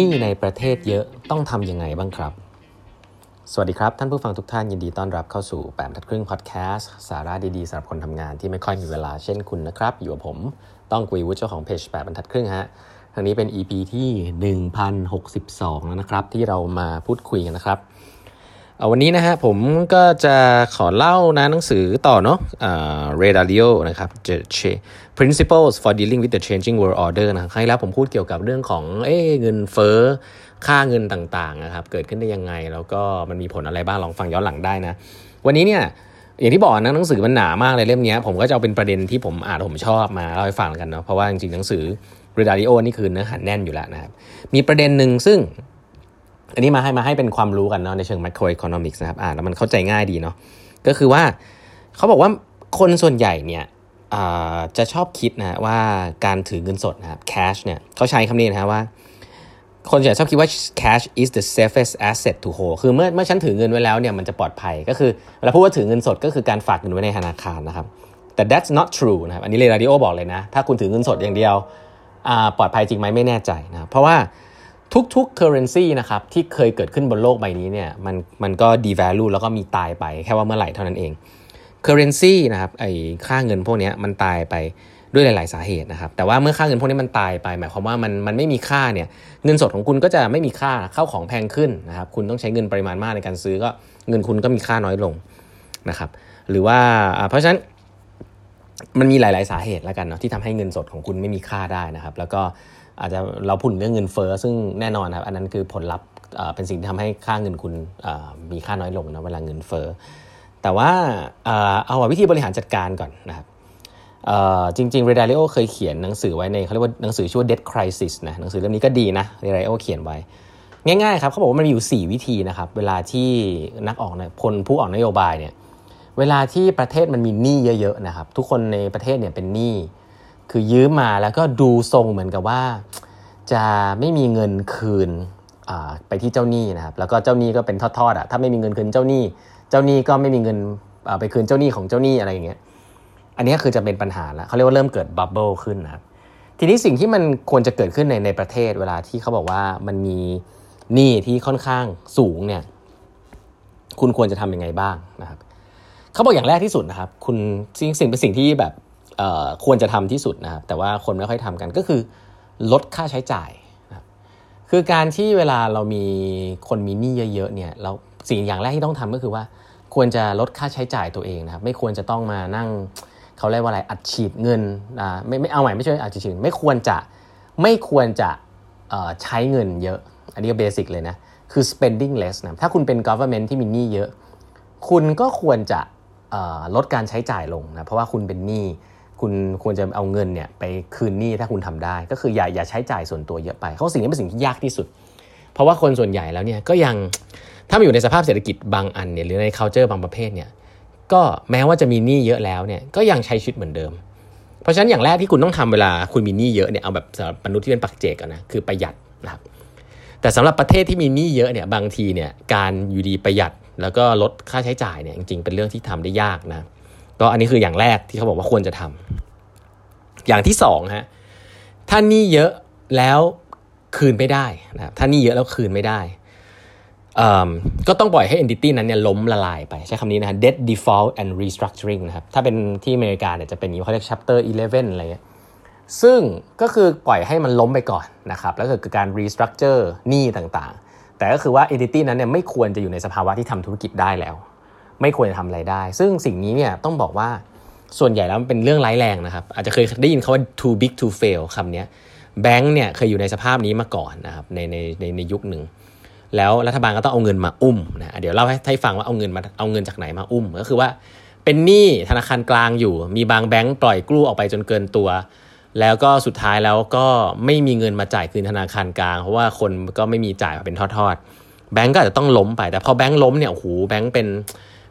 นี้ในประเทศเยอะต้องทำยังไงบ้างครับ สวัสดีครับ ท่านผู้ฟังทุกท่านยินดีต้อนรับเข้าสู่แปมทัดครึ่งพอดแคสต์สาระดีๆสำหรับคนทำงานที่ไม่ค่อยมีเวลาเช่นคุณนะครับ อยู่กับผมต้องกุยวุฒิเจ้าของเพจแปดบรรทัดครึ่งฮะทางนี้เป็น EP ที่ 1062 แล้วนะครับ ที่เรามาพูดคุยกันนะครับ วันนี้นะฮะผมก็จะขอเล่านะหนังสือต่อเนาะเรดาริโอนะครับ The Principles for Dealing with the Changing World Order นะครั้งแล้วผมพูดเกี่ยวกับเรื่องของเอ้เงินเฟ้อค่าเงินต่างๆนะครับเกิดขึ้นได้ยังไง แล้วก็มันมีผลอะไรบ้างลองฟังย้อนหลังได้นะ วันนี้เนี่ยอย่างที่บอกนะหนังสือมันหนามากเลยเล่มนี้ผมก็จะเอาเป็นประเด็นที่ผมอ่านผมชอบมาเล่าให้ฟังกันเนาะเพราะว่าจริงๆหนังสือเรดาริโอนี่คือเนื้อหาแน่นอยู่แล้วนะครับมีประเด็นหนึ่งซึ่ง อันนี้มาให้มาให้เป็นความรู้กันเนาะในเชิง macroeconomics นะครับอ่านแล้วมันเข้าใจง่ายดีเนาะก็คือว่าเขาบอกว่าคนส่วนใหญ่เนี่ยจะชอบคิดนะว่าการถือเงินสดนะครับ cash เนี่ยเขาใช้คำนี้นะว่า คนส่วนใหญ่ชอบคิดว่า cash is the safest asset to hold คือเมื่อเมื่อฉันถือเงินไว้แล้วเนี่ยมันจะปลอดภัยก็คือเวลาพูดว่าถือเงินสดก็คือการฝากเงินไว้ในธนาคารนะครับแต่ that's not true นะครับอันนี้เรดาริโอบอกเลยนะ ถ้าคุณถือเงินสดอย่างเดียวปลอดภัยจริงไหมไม่แน่ใจนะเพราะว่า ทุกๆ currency นะครับที่เคยเกิดขึ้นบนโลกใบนี้เนี่ยมันมันก็ devalue แล้วก็มีตายไปแค่ว่าเมื่อไหร่เท่านั้นเอง currency นะครับไอ้ค่าเงินพวกนี้มันตายไปด้วยหลาย ๆ สาเหตุนะครับแต่ว่าเมื่อค่าเงินพวกนี้มันตายไป หมายความว่ามันมันไม่มีค่าเนี่ยเงินสดของคุณก็จะไม่มีค่าเข้าของแพงขึ้นนะครับคุณต้องใช้เงินปริมาณมากในการซื้อก็เงินคุณก็มีค่าน้อยลงนะครับหรือว่าเพราะฉะนั้นมันมีหลาย ๆ สาเหตุแล้วกันเนาะที่ทำให้เงินสดของคุณไม่มีค่าได้นะครับ แล้วก็ อาจจะเราพูดเรื่องเงินเฟอ้อซึ่งแน่นอนครับ อันนั้นคือผลลัพธ์เป็นสิ่งที่ทำให้ค่าเงินคุณมีค่าน้อยลงนะเวลาเงินเฟอ้อแต่ว่าเอาวิธีบริหารจัดการก่อนนะครับจริงๆเรดาริโอเคยเขียนหนังสือไว้ในเขาเรียกว่าหนังสือชื่อว่า Debt Crisis นะหนังสือเล่มนี้ก็ดีนะเรดาริโอเขียนไว้ ง่ายๆครับเขาบอกว่ามันมีอยู่ 4 วิธีนะครับ เวลาที่นักออกนะคนผู้ออกนโยบายเนี่ยเวลาที่ประเทศมันมีหนี้เยอะๆนะครับ ทุกคนในประเทศเนี่ยเป็นหนี้ คือยืมมาแล้วก็ดูทรงเหมือนกับว่า จะไม่มีเงินคืนไปที่เจ้าหนี้นะครับ แล้วก็เจ้าหนี้ก็เป็นทอดๆอะถ้าไม่มีเงินคืนเจ้าหนี้ เจ้าหนี้ก็ไม่มีเงินไปคืนเจ้าหนี้ของเจ้าหนี้อะไรอย่างเงี้ย อันนี้คือจะเป็นปัญหาแล้วเขาเรียกว่าเริ่มเกิดบับเบิลขึ้นนะครับทีนี้สิ่งที่มันควรจะเกิดขึ้นในในประเทศเวลาที่เขาบอกว่ามันมีหนี้ที่ค่อนข้างสูงเนี่ย คุณควรจะทำยังไงบ้างนะครับ เขาบอกอย่างแรกที่สุดนะครับ คุณสิ่งสิ่งเป็นสิ่งที่แบบ ควรจะทำที่สุดนะครับแต่ว่าคนไม่ค่อยทำกันก็คือ ลดค่าใช้จ่ายนะค,คือการที่เวลาเรามีคนมีหนี้เยอะๆเนี่ยเราสิ่งอย่างแรกที่ต้องทำก็คือว่า ควรจะลดค่าใช้จ่ายตัวเองนะครับไม่ควรจะต้องมานั่งเขาเรียกว่าอะไรอัดฉีดเงินอ่าไม่ไม่เอาใหม่ไม่ใช่อัดฉีดไม่ควรจะไม่ควรจะใช้เงินเยอะ อันนี้ก็เบสิกเลยนะคือ spending less นะถ้าคุณเป็น government ที่มีหนี้เยอะ คุณก็ควรจะลดการใช้จ่ายลงนะเพราะว่าคุณเป็นหนี้ คุณควรจะเอาเงินเนี่ยไปคืนหนี้ถ้าคุณทำได้ ก็คืออย่าอย่าใช้จ่ายส่วนตัวเยอะไปเขาสิ่งนี้เป็นสิ่งที่ยากที่สุด เพราะว่าคนส่วนใหญ่แล้วเนี่ยก็ยังถ้ามาอยู่ในสภาพเศรษฐกิจบางอันเนี่ยหรือใน culture บางประเภทเนี่ยก็แม้ว่าจะมีหนี้เยอะแล้วเนี่ยก็ยังใช้ชีวิตเหมือนเดิม เพราะฉะนั้นอย่างแรกที่คุณต้องทำเวลาคุณมีหนี้เยอะเนี่ยเอาแบบสำหรับมนุษย์ที่เป็นปักเจกนะคือประหยัดนะครับแต่สำหรับประเทศที่มีหนี้เยอะเนี่ยบางทีเนี่ยการอยู่ดีประหยัดแล้วก็ลดค่าใช้จ่ายเนี่ยจริงๆเป็นเรื่องที่ทำได้ยากนะ ก็อันนี้คืออย่างแรกที่เขาบอกว่าควรจะทำอย่างที่สองฮะถ้านี่เยอะแล้วคืนไม่ได้นะครับถ้านี่เยอะแล้วคืนไม่ได้ก็ต้องปล่อยให้ entity นั้นเนี่ยล้มละลายไป ใช้คำนี้นะฮะ debt default and restructuring นะครับ ถ้าเป็นที่อเมริกาเนี่ยจะเป็นอย่างนี้เขาเรียก chapter 11 อะไรเงี้ย ซึ่งก็คือปล่อยให้มันล้มไปก่อนนะครับ แล้วก็คือการ restructure หนี้ต่างๆ แต่ก็คือว่า entity นั้นเนี่ยไม่ควรจะอยู่ในสภาวะที่ทำธุรกิจได้แล้ว ไม่ควรจะทำอะไรได้ ซึ่งสิ่งนี้เนี่ยต้องบอกว่าส่วนใหญ่แล้วมันเป็นเรื่องร้ายแรงนะครับ อาจจะเคยได้ยินคาว่า too big to fail คำนี้แบงค์เนี่ยเคยอยู่ในสภาพนี้มาก่อนนะครับในในในในยุคหนึ่ง แล้วรัฐบาลก็ต้องเอาเงินมาอุ้มนะเดี๋ยวเล่าให้ให้ฟังว่าเอาเงินมาเอาเงินจากไหนมาอุ้ม ก็คือว่าเป็นหนี้ธนาคารกลางอยู่ มีบางแบงค์ปล่อยกู้ออกไปจนเกินตัว แล้วก็สุดท้ายแล้วก็ไม่มีเงินมาจ่ายคืนธนาคารกลาง เพราะว่าคนก็ไม่มีจ่ายเป็นทอดๆแบงก์ก็อาจจะต้องล้มไปแต่พอแบงก์ล้มเนี่ยโอ้โหแบงก์เป็น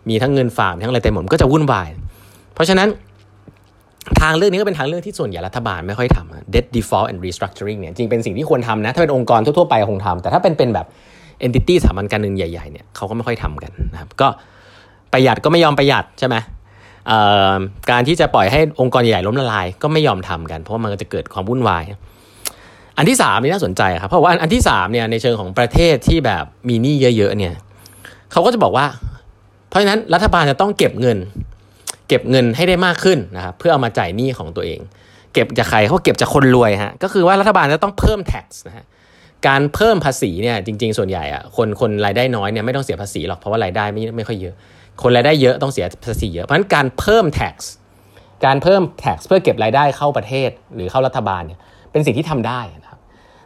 มีทั้งเงินฝากทั้งอะไรเต็มหมดก็จะวุ่นวาย เพราะฉะนั้นทางเรื่องนี้ก็เป็นทางเรื่องที่ส่วนใหญ่รัฐบาลไม่ค่อยทำ debt default and restructuring เนี่ยจริงเป็นสิ่งที่ควรทำนะ ถ้าเป็นองค์กรทั่วๆไปคงทำแต่ถ้าเป็นเป็นแบบ entity สถาบันการเงินใหญ่ๆเนี่ยเขาก็ไม่ค่อยทำกันนะครับก็ประหยัดก็ไม่ยอมประหยัดใช่ไหมการที่จะปล่อยให้องค์กรใหญ่ล้มละลาย ก็ไม่ยอมทำกัน เพราะว่ามันจะเกิดความวุ่นวาย อันที่สามนี่น่าสนใจครับเพราะว่าอันที่สามเนี่ยในเชิงของประเทศที่แบบมีหนี้เยอะๆเนี่ยเขาก็จะบอกว่า เพราะฉะนั้นรัฐบาลจะต้องเก็บเงิน เก็บเงินให้ได้มากขึ้นนะครับเพื่อเอามาจ่ายหนี้ของตัวเอง เก็บจากใครเขาเก็บจากคนรวยฮะก็คือว่ารัฐบาลจะต้องเพิ่ม tax นะฮะการเพิ่มภาษีเนี่ยจริง ๆ ส่วนใหญ่อะคนคนรายได้น้อยเนี่ยไม่ต้องเสียภาษีหรอกเพราะว่ารายได้ไม่ไม่ค่อยเยอะ คนรายได้เยอะต้องเสียภาษีเยอะเพราะฉะนั้นการเพิ่ม tax การเพิ่ม tax เพื่อเก็บรายได้เข้าประเทศหรือเข้ารัฐบาลเนี่ยเป็นสิ่งที่ทำได้นะ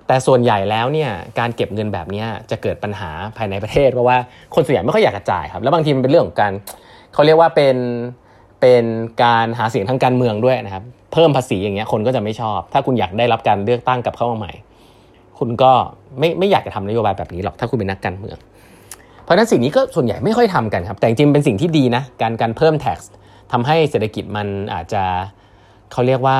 แต่ส่วนใหญ่แล้วเนี่ยการเก็บเงินแบบนี้จะเกิดปัญหาภายในประเทศเพราะว่าคนส่วนใหญ่ไม่ค่อยอยากกระจายครับ แล้วบางทีมันเป็นเรื่องของการเขาเรียกว่าเป็นเป็นการหาเสียงทางการเมืองด้วยนะครับ เพิ่มภาษีอย่างเงี้ยคนก็จะไม่ชอบ ถ้าคุณอยากได้รับการเลือกตั้งกับเข้ามาใหม่ คุณก็ไม่ไม่อยากจะทำนโยบายแบบนี้หรอกถ้าคุณเป็นนักการเมือง เพราะนั้นสิ่งนี้ก็ส่วนใหญ่ไม่ค่อยทำกันครับ แต่จริงๆเป็นสิ่งที่ดีนะการการเพิ่ม tax ทำให้เศรษฐกิจมันอาจจะ เขาเรียกว่า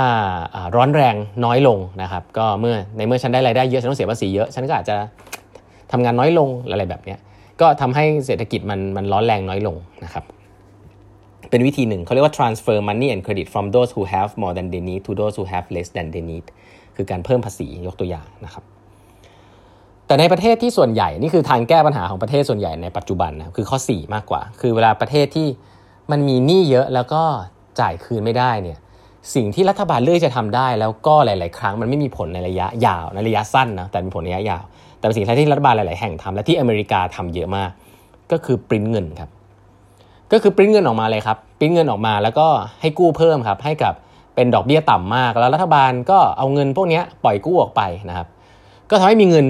ร้อนแรงน้อยลงนะครับก็เมื่อในเมื่อฉันได้รายได้เยอะฉันต้องเสียภาษีเยอะฉันก็อาจจะทำงานน้อยลงอะไรแบบนี้ก็ทำให้เศรษฐกิจมันมันร้อนแรงน้อยลงนะครับเป็นวิธีหนึ่งเขาเรียกว่า transfer money and credit from those who have more than they need to those who have less than they need คือการเพิ่มภาษียกตัวอย่างนะครับแต่ในประเทศที่ส่วนใหญ่นี่คือทางแก้ปัญหาของประเทศส่วนใหญ่ในปัจจุบันนะคือข้อ 4 มากกว่า คือเวลาประเทศที่มันมีหนี้เยอะแล้วก็จ่ายคืนไม่ได้เนี่ย สิ่งที่รัฐบาลเลือกจะทำได้ แล้วก็หลาย ๆ ครั้งมันไม่มีผลในระยะยาวในระยะสั้นนะแต่มีผลในระยะยาว แต่เป็นสิ่งที่รัฐบาลหลาย ๆ แห่งทำและที่อเมริกาทำเยอะมาก ก็คือปริ้นเงินครับก็คือปริ้นเงินออกมาเลยครับปริ้นเงินออกมาแล้วก็ให้กู้เพิ่มครับให้กับเป็นดอกเบี้ยต่ำมาก แล้วรัฐบาลก็เอาเงินพวกนี้ปล่อยกู้ออกไปนะครับ ก็ทำให้มีเงิน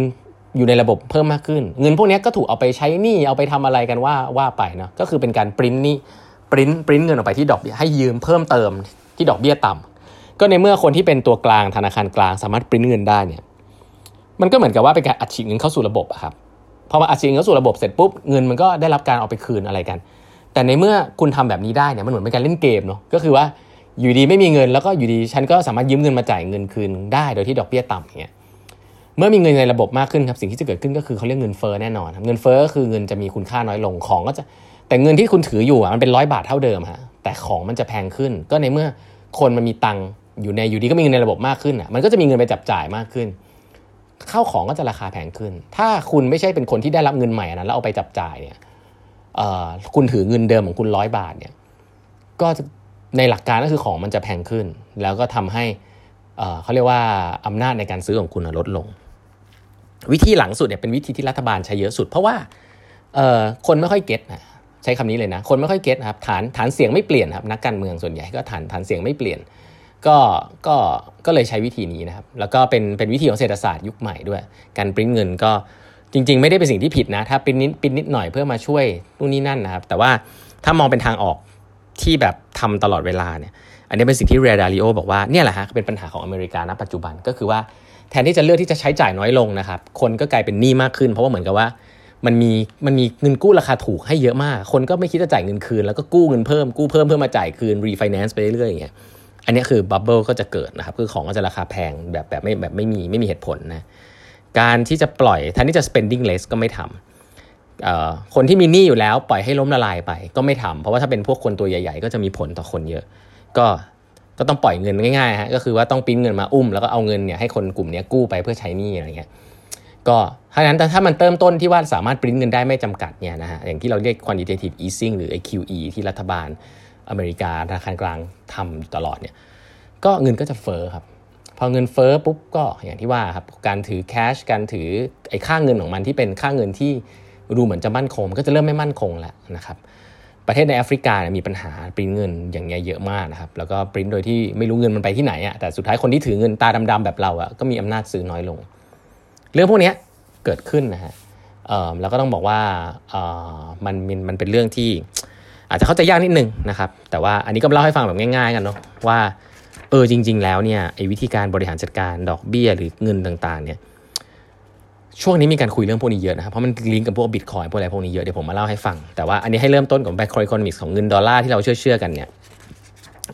อยู่ในระบบเพิ่มมากขึ้น เงินพวกนี้ก็ถูกเอาไปใช้หนี้เอาไปทำอะไรกันว่าว่าไปเนาะก็คือเป็นการปริ้นนี่ปริ้นปริ้นเงินออกไปที่ดอกเบี้ยให้ยืมเพิ่มเติม ที่ดอกเบี้ยต่ำก็ในเมื่อคนที่เป็นตัวกลางธนาคารกลางสามารถปริ้นเงินได้เนี่ยมันก็เหมือนกับว่าเป็นการอัดฉีดเงินเข้าสู่ระบบอะครับพอมาอัดฉีดเงินเข้าสู่ระบบเสร็จปุ๊บเงินมันก็ได้รับการเอาไปคืนอะไรกัน แต่ในเมื่อคุณทำแบบนี้ได้เนี่ยมันเหมือนเป็นการเล่นเกมเนาะก็คือว่าอยู่ดีไม่มีเงินแล้วก็อยู่ดีฉันก็สามารถยืมเงินมาจ่ายเงินคืนได้โดยที่ดอกเบี้ยต่ำอย่างเงี้ยเมื่อมีเงินในระบบมากขึ้นครับสิ่งที่จะเกิดขึ้นก็คือเขาเรียกเงินเฟ้อแน่นอน เงินเฟ้อก็คือเงินจะมีคุณค่าน้อยลงของก็จะแต่เงินที่คุณถืออยู่อะมันเป็นร้อยบาทเท่าเดิมฮะ แต่ของมันจะแพงขึ้น ก็ในเมื่อคนมันมีตังค์อยู่ในอยู่ดีก็มีเงินในระบบมากขึ้นอะมันก็จะมีเงินไปจับจ่ายมากขึ้นข้าวของก็จะราคาแพงขึ้น ถ้าคุณไม่ใช่เป็นคนที่ได้รับเงินใหม่นั้นแล้วเอาไปจับจ่ายเนี่ยคุณถือเงินเดิมของคุณร้อยบาทเนี่ยก็ในหลักการก็คือของมันจะแพงขึ้น แล้วก็ทำให้เขาเรียกว่าอำนาจในการซื้อของคุณลดลง วิธีหลังสุดเนี่ยเป็นวิธีที่รัฐบาลใช้เยอะสุด เพราะว่าคนไม่ค่อยเก็ตนะ ใช้คำนี้เลยนะ คนไม่ค่อยเก็ตครับฐานฐานเสียงไม่เปลี่ยนครับนักการเมืองส่วนใหญ่ก็ฐานฐานเสียงไม่เปลี่ยน ก็ก็ก็เลยใช้วิธีนี้นะครับ แล้วก็เป็นเป็นวิธีของเศรษฐศาสตร์ยุคใหม่ด้วย การปริ้นเงินก็จริง ๆ ไม่ได้เป็นสิ่งที่ผิดนะ ถ้าปริ้นนิดปริ้นนิดหน่อยเพื่อมาช่วยนู่นนี่นั่นนะครับ แต่ว่าถ้ามองเป็นทางออกที่แบบทำตลอดเวลาเนี่ย อันนี้เป็นสิ่งที่ Ray Dalio บอกว่าเนี่ยแหละฮะเป็นปัญหาของอเมริกาณปัจจุบันก็คือว่าแทนที่จะเลือกที่จะใช้จ่ายน้อยลงนะครับ คนก็กลายเป็นหนี้มากขึ้น เพราะว่าเหมือนกับว่า มันมีมันมีเงินกู้ราคาถูกให้เยอะมาก คนก็ไม่คิดจะจ่ายเงินคืน แล้วก็กู้เงินเพิ่มกู้เพิ่มเพื่อมาจ่ายคืนรีไฟแนนซ์ไปเรื่อยๆอย่างเงี้ยอันนี้คือ bubble ก็จะเกิดนะครับคือของก็จะราคาแพงแบบแบบไม่แบบไม่มีไม่มีเหตุผลนะการที่จะปล่อยแทนที่จะ spending less ก็ไม่ทำคนที่มีหนี้อยู่แล้วปล่อยให้ล้มละลายไปก็ไม่ทำเพราะว่าถ้าเป็นพวกคนตัวใหญ่ ๆ ก็จะมีผลต่อคนเยอะ ก็ก็ต้องปล่อยเงินง่ายๆฮะก็คือว่าต้องปิ้นเงินมาอุ้มแล้วก็เอาเงินเนี่ยให้คนกลุ่มนี้กู้ไปเพื่อใช้หนี้อะไรเงี้ย ก็ถ้านั้นแต่ถ้ามันเติมต้นที่ว่าสามารถปริ้นเงินได้ไม่จำกัดเนี่ยนะฮะอย่างที่เราเรียก quantitative easing หรือ QE ที่รัฐบาลอเมริกาธนาคารกลางทำตลอดเนี่ยก็เงินก็จะเฟอ้อครับ พอเงินเฟอ้อปุ๊บก็อย่างที่ว่าครับการถือแคชการถือไอ้ค่าเงินของมันที่เป็นค่าเงินที่ดูเหมือนจะมั่นคง ก็จะเริ่มไม่มั่นคงแล้วนะครับประเทศในแอฟริกามีปัญหาปริ้นเงินอย่างเงี้ยเยอะมากนะครับแล้วก็ปริ้นโดยที่ไม่รู้เงินมันไปที่ไหนอะแต่สุดท้ายคนที่ถือเงินตาดำๆแบบเราอะก็มีอำนาจซื้อน้อยลง เรื่องพวกนี้เกิดขึ้นนะฮะแล้วก็ต้องบอกว่ามันมันเป็นเรื่องที่อาจจะเข้าใจยากนิดนึงนะครับ แต่ว่าอันนี้ก็เล่าให้ฟังแบบง่าย ๆ กันเนาะว่าเออจริง ๆ แล้วเนี่ยไอ้วิธีการบริหารจัดการดอกเบี้ยหรือเงินต่างๆ เนี่ยช่วงนี้มีการคุยเรื่องพวกนี้เยอะนะครับ เพราะมันลิงก์กับพวกบิตคอยพวกอะไรพวกนี้เยอะเดี๋ยวผมมาเล่าให้ฟัง แต่ว่าอันนี้ให้เริ่มต้นกับแบคคอยคอนมิกของเงินดอลลาร์ที่เราเชื่อเชื่อกันเนี่ย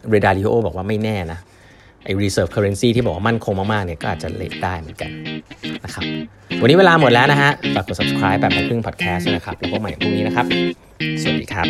เรดาริโอบอกว่าไม่แน่นะ ไอ้ reserve currency ที่บอกว่ามั่นคงมากๆเนี่ยก็อาจจะเลทได้เหมือนกันนะครับวันนี้เวลาหมดแล้วนะฮะฝากกด subscribe แบบครึ่ง podcast นะครับแล้วพบใหม่พรุ่งนี้นะครับ สวัสดีครับ